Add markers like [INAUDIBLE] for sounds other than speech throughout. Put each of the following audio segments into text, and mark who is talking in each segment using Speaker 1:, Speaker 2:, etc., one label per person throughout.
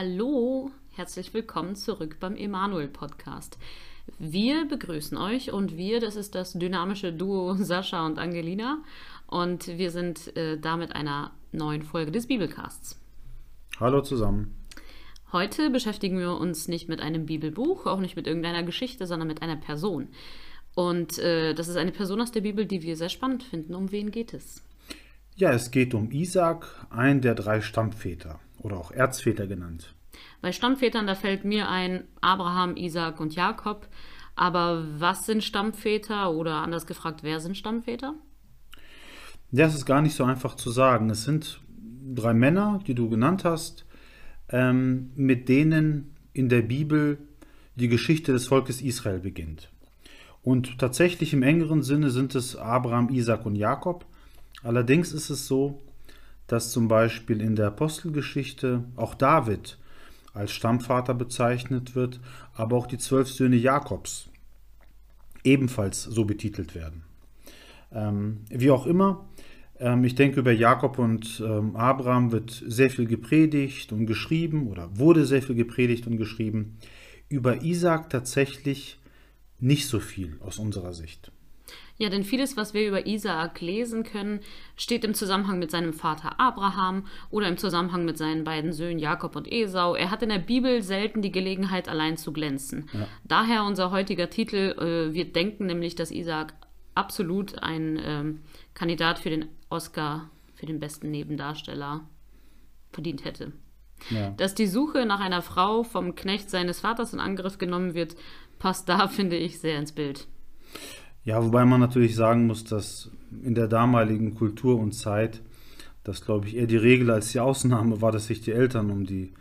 Speaker 1: Hallo, herzlich willkommen zurück beim Emanuel Podcast. Wir begrüßen euch und wir, das ist das dynamische Duo [LAUGHS] Sascha und Angelina und wir sind äh, da mit einer neuen Folge des Bibelcasts.
Speaker 2: Hallo zusammen.
Speaker 1: Heute beschäftigen wir uns nicht mit einem Bibelbuch, auch nicht mit irgendeiner Geschichte, sondern mit einer Person. Und äh, das ist eine Person aus der Bibel, die wir sehr spannend finden. Um wen geht es?
Speaker 2: Ja, es geht um Isaac, einen der drei Stammväter oder auch Erzväter genannt.
Speaker 1: Bei Stammvätern, da fällt mir ein Abraham, Isaac und Jakob. Aber was sind Stammväter oder anders gefragt, wer sind Stammväter?
Speaker 2: Ja, es ist gar nicht so einfach zu sagen. Es sind drei Männer, die du genannt hast, ähm, mit denen in der Bibel die Geschichte des Volkes Israel beginnt. Und tatsächlich im engeren Sinne sind es Abraham, Isaac und Jakob. Allerdings ist es so, dass zum Beispiel in der Apostelgeschichte auch David als Stammvater bezeichnet wird, aber auch die zwölf Söhne Jakobs ebenfalls so betitelt werden. Ähm, wie auch immer, ähm, ich denke, über Jakob und ähm, Abraham wird sehr viel gepredigt und geschrieben oder wurde sehr viel gepredigt und geschrieben. Über Isaac tatsächlich nicht so viel aus unserer Sicht.
Speaker 1: Ja, denn vieles, was wir über Isaak lesen können, steht im Zusammenhang mit seinem Vater Abraham oder im Zusammenhang mit seinen beiden Söhnen Jakob und Esau. Er hat in der Bibel selten die Gelegenheit, allein zu glänzen. Ja. Daher unser heutiger Titel. Äh, wir denken nämlich, dass Isaak absolut ein ähm, Kandidat für den Oscar für den besten Nebendarsteller verdient hätte. Ja. Dass die Suche nach einer Frau vom Knecht seines Vaters in Angriff genommen wird, passt da, [LAUGHS] finde ich, sehr ins Bild.
Speaker 2: Ja, wobei man natürlich sagen muss, dass in der damaligen Kultur und Zeit das, glaube ich, eher die Regel als die Ausnahme war, dass sich die Eltern um die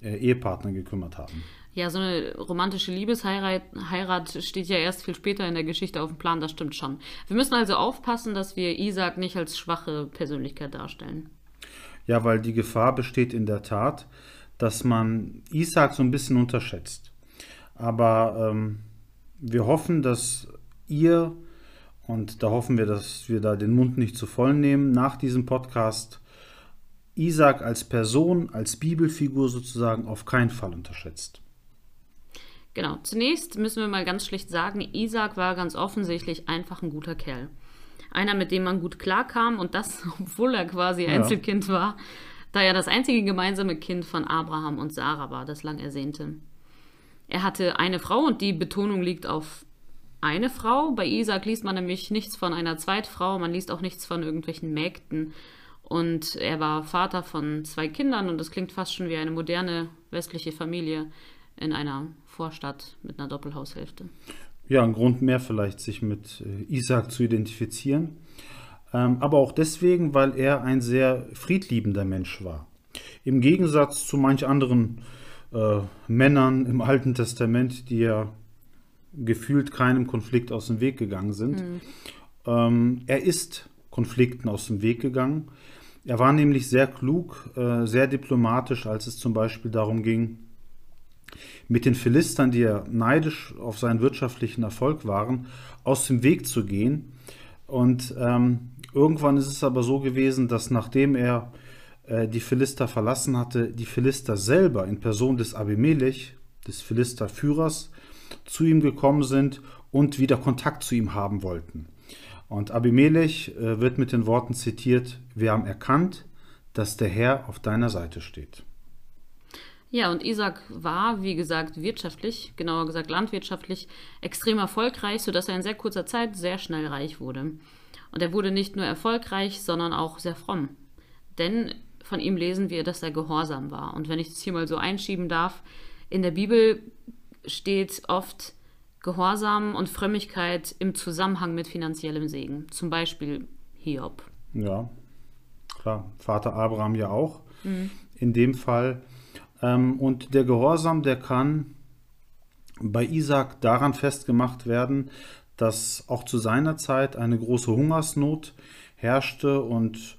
Speaker 2: äh, Ehepartner gekümmert haben.
Speaker 1: Ja, so eine romantische Liebesheirat Heirat steht ja erst viel später in der Geschichte auf dem Plan, das stimmt schon. Wir müssen also aufpassen, dass wir Isaac nicht als schwache Persönlichkeit darstellen.
Speaker 2: Ja, weil die Gefahr besteht in der Tat, dass man Isaac so ein bisschen unterschätzt. Aber ähm, wir hoffen, dass ihr, und da hoffen wir, dass wir da den Mund nicht zu voll nehmen, nach diesem Podcast Isaac als Person, als Bibelfigur sozusagen auf keinen Fall unterschätzt.
Speaker 1: Genau, zunächst müssen wir mal ganz schlicht sagen, Isaac war ganz offensichtlich einfach ein guter Kerl. Einer, mit dem man gut klarkam und das, [LAUGHS] obwohl er quasi Einzelkind ja. war, da er das einzige gemeinsame Kind von Abraham und Sarah war, das lang ersehnte. Er hatte eine Frau und die Betonung liegt auf eine Frau. Bei Isaac liest man nämlich nichts von einer Zweitfrau, man liest auch nichts von irgendwelchen Mägden. Und er war Vater von zwei Kindern und das klingt fast schon wie eine moderne westliche Familie in einer Vorstadt mit einer Doppelhaushälfte.
Speaker 2: Ja, ein Grund mehr vielleicht, sich mit äh, Isaac zu identifizieren. Ähm, aber auch deswegen, weil er ein sehr friedliebender Mensch war. Im Gegensatz zu manch anderen äh, Männern im Alten Testament, die ja gefühlt keinem Konflikt aus dem Weg gegangen sind. Mhm. Ähm, er ist Konflikten aus dem Weg gegangen. Er war nämlich sehr klug, äh, sehr diplomatisch, als es zum Beispiel darum ging, mit den Philistern, die ja neidisch auf seinen wirtschaftlichen Erfolg waren, aus dem Weg zu gehen. Und ähm, irgendwann ist es aber so gewesen, dass nachdem er äh, die Philister verlassen hatte, die Philister selber in Person des Abimelech, des Philisterführers, zu ihm gekommen sind und wieder Kontakt zu ihm haben wollten. Und Abimelech äh, wird mit den Worten zitiert, wir haben erkannt, dass der Herr auf deiner Seite steht.
Speaker 1: Ja, und Isaac war, wie gesagt, wirtschaftlich, genauer gesagt landwirtschaftlich, extrem erfolgreich, sodass er in sehr kurzer Zeit sehr schnell reich wurde. Und er wurde nicht nur erfolgreich, sondern auch sehr fromm. Denn von ihm lesen wir, dass er gehorsam war. Und wenn ich das hier mal so einschieben darf, in der Bibel steht oft Gehorsam und Frömmigkeit im Zusammenhang mit finanziellem Segen. Zum Beispiel Hiob.
Speaker 2: Ja, klar. Vater Abraham ja auch. Mhm. In dem Fall. Ähm, und der Gehorsam, der kann bei Isaac daran festgemacht werden, dass auch zu seiner Zeit eine große Hungersnot herrschte und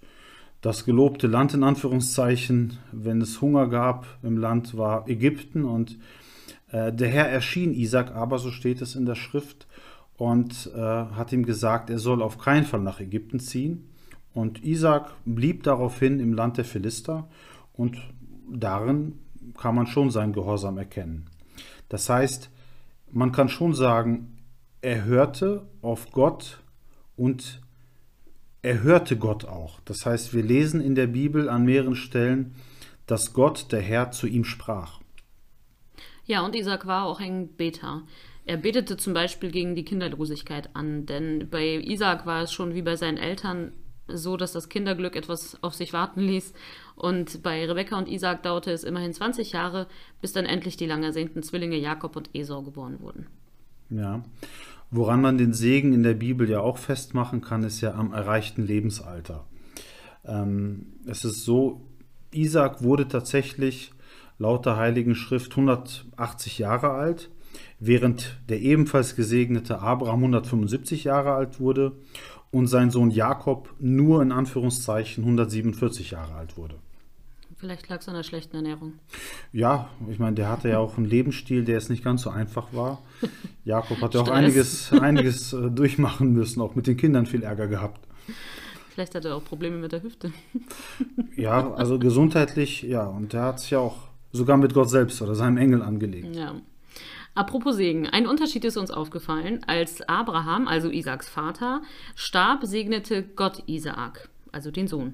Speaker 2: das gelobte Land in Anführungszeichen, wenn es Hunger gab im Land, war Ägypten und der Herr erschien Isaac aber, so steht es in der Schrift, und äh, hat ihm gesagt, er soll auf keinen Fall nach Ägypten ziehen. Und Isaac blieb daraufhin im Land der Philister und darin kann man schon seinen Gehorsam erkennen. Das heißt, man kann schon sagen, er hörte auf Gott und er hörte Gott auch. Das heißt, wir lesen in der Bibel an mehreren Stellen, dass Gott, der Herr, zu ihm sprach.
Speaker 1: Ja, und Isaac war auch ein Beter. Er betete zum Beispiel gegen die Kinderlosigkeit an, denn bei Isaac war es schon wie bei seinen Eltern so, dass das Kinderglück etwas auf sich warten ließ. Und bei Rebekka und Isaac dauerte es immerhin 20 Jahre, bis dann endlich die lang ersehnten Zwillinge Jakob und Esau geboren wurden.
Speaker 2: Ja, woran man den Segen in der Bibel ja auch festmachen kann, ist ja am erreichten Lebensalter. Ähm, es ist so, Isaac wurde tatsächlich laut der Heiligen Schrift 180 Jahre alt, während der ebenfalls gesegnete Abraham 175 Jahre alt wurde und sein Sohn Jakob nur in Anführungszeichen 147 Jahre alt wurde.
Speaker 1: Vielleicht lag es an der schlechten Ernährung.
Speaker 2: Ja, ich meine, der hatte ja auch einen Lebensstil, der es nicht ganz so einfach war. [LAUGHS] Jakob hat ja auch einiges, einiges äh, durchmachen müssen, auch mit den Kindern viel Ärger gehabt.
Speaker 1: Vielleicht hat er auch Probleme mit der Hüfte.
Speaker 2: ja, also gesundheitlich, ja, und der hat sich ja auch sogar mit Gott selbst oder seinem Engel angelegt.
Speaker 1: Ja. Apropos Segen, ein Unterschied ist uns aufgefallen. Als Abraham, also Isaaks Vater, starb, segnete Gott Isaak, also den Sohn.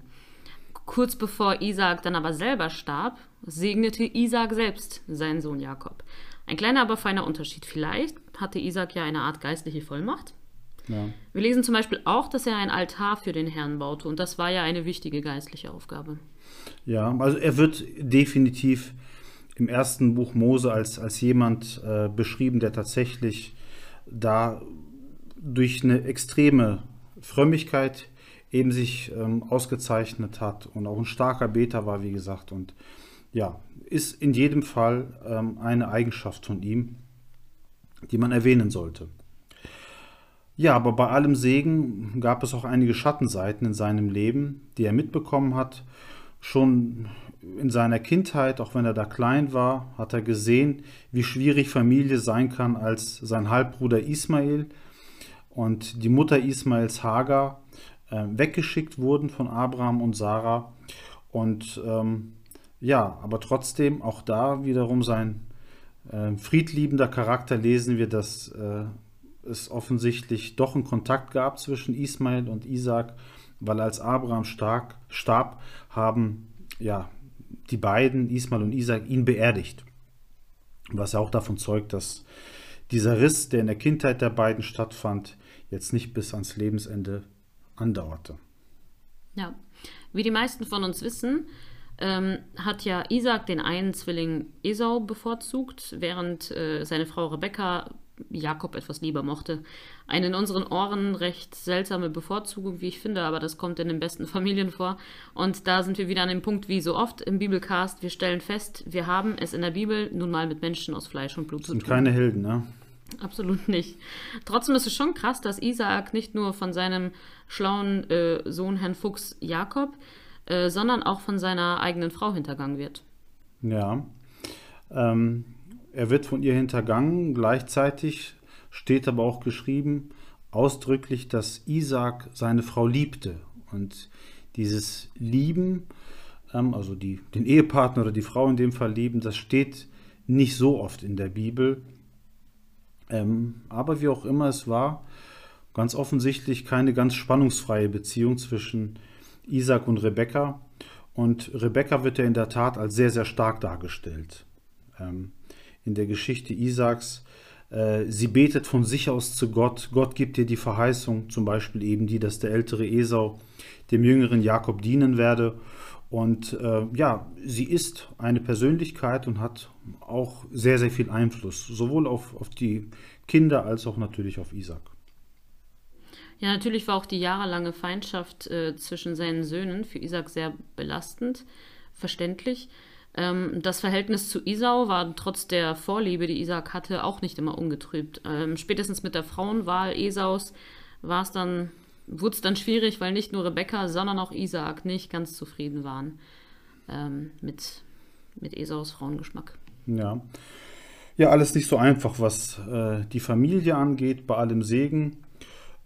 Speaker 1: Kurz bevor Isaak dann aber selber starb, segnete Isaak selbst seinen Sohn Jakob. Ein kleiner, aber feiner Unterschied. Vielleicht hatte Isaak ja eine Art geistliche Vollmacht. Ja. Wir lesen zum Beispiel auch, dass er ein Altar für den Herrn baute und das war ja eine wichtige geistliche Aufgabe.
Speaker 2: Ja, also er wird definitiv im ersten Buch Mose als, als jemand äh, beschrieben, der tatsächlich da durch eine extreme Frömmigkeit eben sich ähm, ausgezeichnet hat und auch ein starker Beter war, wie gesagt. Und ja, ist in jedem Fall ähm, eine Eigenschaft von ihm, die man erwähnen sollte. Ja, aber bei allem Segen gab es auch einige Schattenseiten in seinem Leben, die er mitbekommen hat. Schon in seiner Kindheit, auch wenn er da klein war, hat er gesehen, wie schwierig Familie sein kann, als sein Halbbruder Ismael und die Mutter Ismaels Hagar äh, weggeschickt wurden von Abraham und Sarah. Und ähm, ja, aber trotzdem auch da wiederum sein äh, friedliebender Charakter lesen wir, dass äh, es offensichtlich doch einen Kontakt gab zwischen Ismael und Isaac, weil als Abraham stark, starb, haben ja die beiden, Ismael und Isaac, ihn beerdigt. Was ja auch davon zeugt, dass dieser Riss, der in der Kindheit der beiden stattfand, jetzt nicht bis ans Lebensende andauerte.
Speaker 1: Ja, wie die meisten von uns wissen, ähm, hat ja Isaac den einen Zwilling Esau bevorzugt, während äh, seine Frau Rebekka Jakob etwas lieber mochte. Eine in unseren Ohren recht seltsame Bevorzugung, wie ich finde, aber das kommt in den besten [LAUGHS] Familien vor. Und da sind wir wieder an dem Punkt, wie so oft im Bibelcast, wir stellen fest, wir haben es in der Bibel nun mal mit Menschen aus Fleisch und Blut zu tun.
Speaker 2: Sind keine Helden, ne?
Speaker 1: Absolut nicht. Trotzdem ist es schon krass, dass Isaak nicht nur von seinem schlauen äh, Sohn Herrn Fuchs Jakob, äh, sondern auch von seiner eigenen Frau hintergangen wird.
Speaker 2: Ja. Ähm, er wird von ihr hintergangen. Gleichzeitig steht aber auch geschrieben ausdrücklich, dass Isaac seine Frau liebte. Und dieses Lieben, ähm, also die, den Ehepartner oder die Frau in dem Fall lieben, das steht nicht so oft in der Bibel. Ähm, aber wie auch immer es war, ganz offensichtlich keine ganz spannungsfreie Beziehung zwischen Isaac und Rebekka. Und Rebekka wird ja in der Tat als sehr, sehr stark dargestellt. In der Geschichte Isaaks. Äh, sie betet von sich aus zu Gott. Gott gibt ihr die Verheißung, zum Beispiel eben die, dass der ältere Esau dem jüngeren Jakob dienen werde. Und äh, ja, sie ist eine Persönlichkeit und hat auch sehr, sehr viel Einfluss, sowohl auf, auf die Kinder als auch natürlich auf Isaac.
Speaker 1: Ja, natürlich war auch die jahrelange Feindschaft äh, zwischen seinen Söhnen für Isaac sehr belastend, verständlich. Ähm, das Verhältnis zu Isau war trotz der Vorliebe, die Isaac hatte, auch nicht immer ungetrübt. Ähm, spätestens mit der Frauenwahl Esaus war es dann, wurde es dann schwierig, weil nicht nur Rebekka, sondern auch Isaac nicht ganz zufrieden waren ähm, mit, mit Esaus Frauengeschmack.
Speaker 2: Ja. Ja, alles nicht so einfach, was äh, die Familie angeht, bei allem Segen.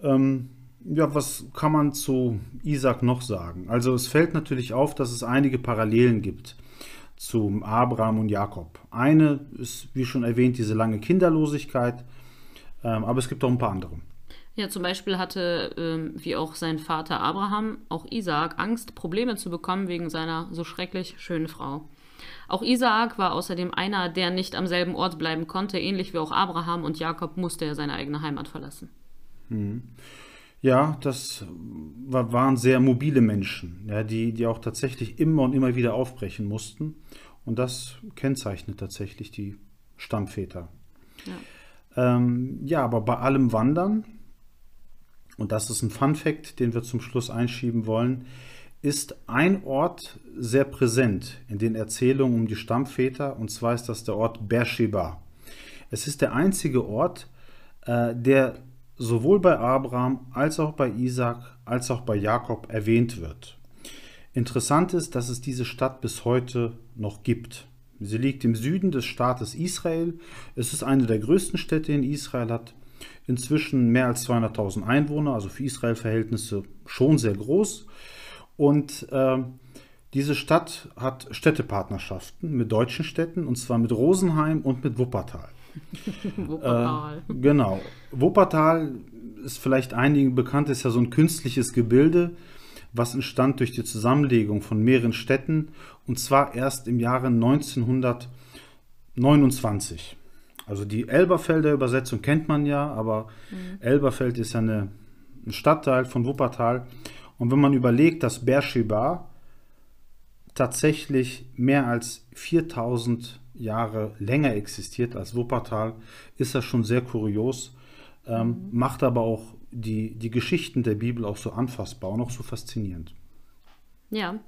Speaker 2: Ähm, ja, was kann man zu Isaac noch sagen? Also es fällt natürlich auf, dass es einige Parallelen gibt zu Abraham und Jakob. Eine ist, wie schon erwähnt, diese lange Kinderlosigkeit, ähm, aber es gibt auch ein paar andere.
Speaker 1: Ja, zum Beispiel hatte, ähm, wie auch sein Vater Abraham, auch Isaak Angst, Probleme zu bekommen wegen seiner so schrecklich schönen Frau. Auch Isaak war außerdem einer, der nicht am selben Ort bleiben konnte, ähnlich wie auch Abraham und Jakob musste er seine eigene Heimat verlassen.
Speaker 2: Mhm. Ja, das war, waren sehr mobile Menschen, ja, die, die auch tatsächlich immer und immer wieder aufbrechen mussten. Und das kennzeichnet tatsächlich die Stammväter. Ja, ähm, ja aber bei allem Wandern, und das ist ein Fun fact, den wir zum Schluss einschieben wollen, ist ein Ort sehr präsent in den Erzählungen um die Stammväter, und zwar ist das der Ort Beersheba. Es ist der einzige Ort, äh, der sowohl bei Abraham als auch bei Isaac als auch bei Jakob erwähnt wird. Interessant ist, dass es diese Stadt bis heute noch gibt. Sie liegt im Süden des Staates Israel. Es ist eine der größten Städte in Israel, hat inzwischen mehr als 200.000 Einwohner, also für Israel-Verhältnisse schon sehr groß. Und äh, diese Stadt hat Städtepartnerschaften mit deutschen Städten, und zwar mit Rosenheim und mit Wuppertal. [LAUGHS] Wuppertal. Äh, genau. Wuppertal ist vielleicht einigen bekannt, ist ja so ein künstliches Gebilde, was entstand durch die Zusammenlegung von mehreren Städten und zwar erst im Jahre 1929. Also die Elberfelder Übersetzung kennt man ja, aber mhm. Elberfeld ist ja eine, ein Stadtteil von Wuppertal. Und wenn man überlegt, dass Beersheba tatsächlich mehr als 4000 Jahre länger existiert als Wuppertal, ist das schon sehr kurios, ähm, mhm. macht aber auch die, die Geschichten der Bibel auch so anfassbar und auch so faszinierend.
Speaker 1: Ja,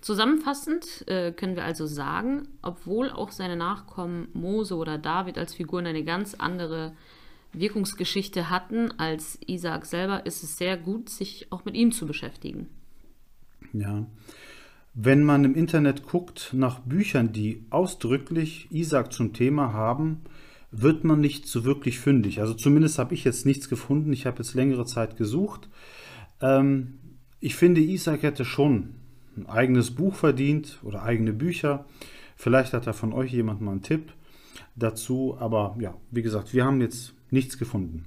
Speaker 1: zusammenfassend äh, können wir also sagen, obwohl auch seine Nachkommen Mose oder David als Figuren eine ganz andere Wirkungsgeschichte hatten als Isaac selber, ist es sehr gut, sich auch mit ihm zu beschäftigen.
Speaker 2: Ja, wenn man im Internet guckt nach Büchern, die ausdrücklich Isaac zum Thema haben, wird man nicht so wirklich fündig. Also zumindest habe ich jetzt nichts gefunden. Ich habe jetzt längere Zeit gesucht. Ähm, ich finde, Isaac hätte schon ein eigenes Buch verdient oder eigene Bücher. Vielleicht hat er von euch jemand mal einen Tipp dazu. Aber ja, wie gesagt, wir haben jetzt nichts gefunden.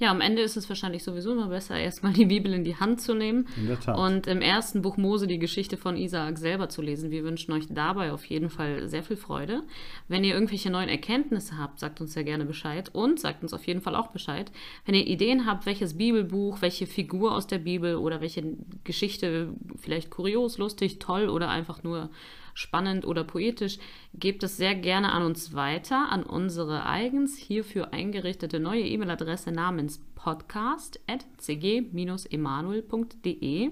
Speaker 1: Ja, am Ende ist es wahrscheinlich sowieso immer besser, erstmal die Bibel in die Hand zu nehmen und im ersten Buch Mose die Geschichte von Isaak selber zu lesen. Wir wünschen euch dabei auf jeden Fall sehr viel Freude. Wenn ihr irgendwelche neuen Erkenntnisse habt, sagt uns sehr gerne Bescheid und sagt uns auf jeden Fall auch Bescheid. Wenn ihr Ideen habt, welches Bibelbuch, welche Figur aus der Bibel oder welche Geschichte vielleicht kurios, lustig, toll oder einfach nur spannend oder poetisch, gebt es sehr gerne an uns weiter, an unsere eigens hierfür eingerichtete neue E-Mail-Adresse namens podcast.cg-emanuel.de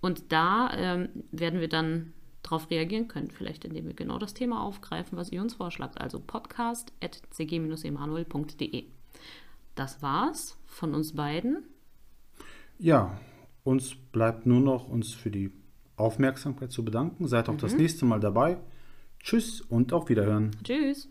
Speaker 1: und da ähm, werden wir dann darauf reagieren können, vielleicht indem wir genau das Thema aufgreifen, was ihr uns vorschlagt, also podcast.cg-emanuel.de. Das war's von uns beiden.
Speaker 2: Ja, uns bleibt nur noch uns für die Aufmerksamkeit zu bedanken. Seid auch mhm. das nächste Mal dabei. Tschüss und auf Wiederhören.
Speaker 1: Tschüss.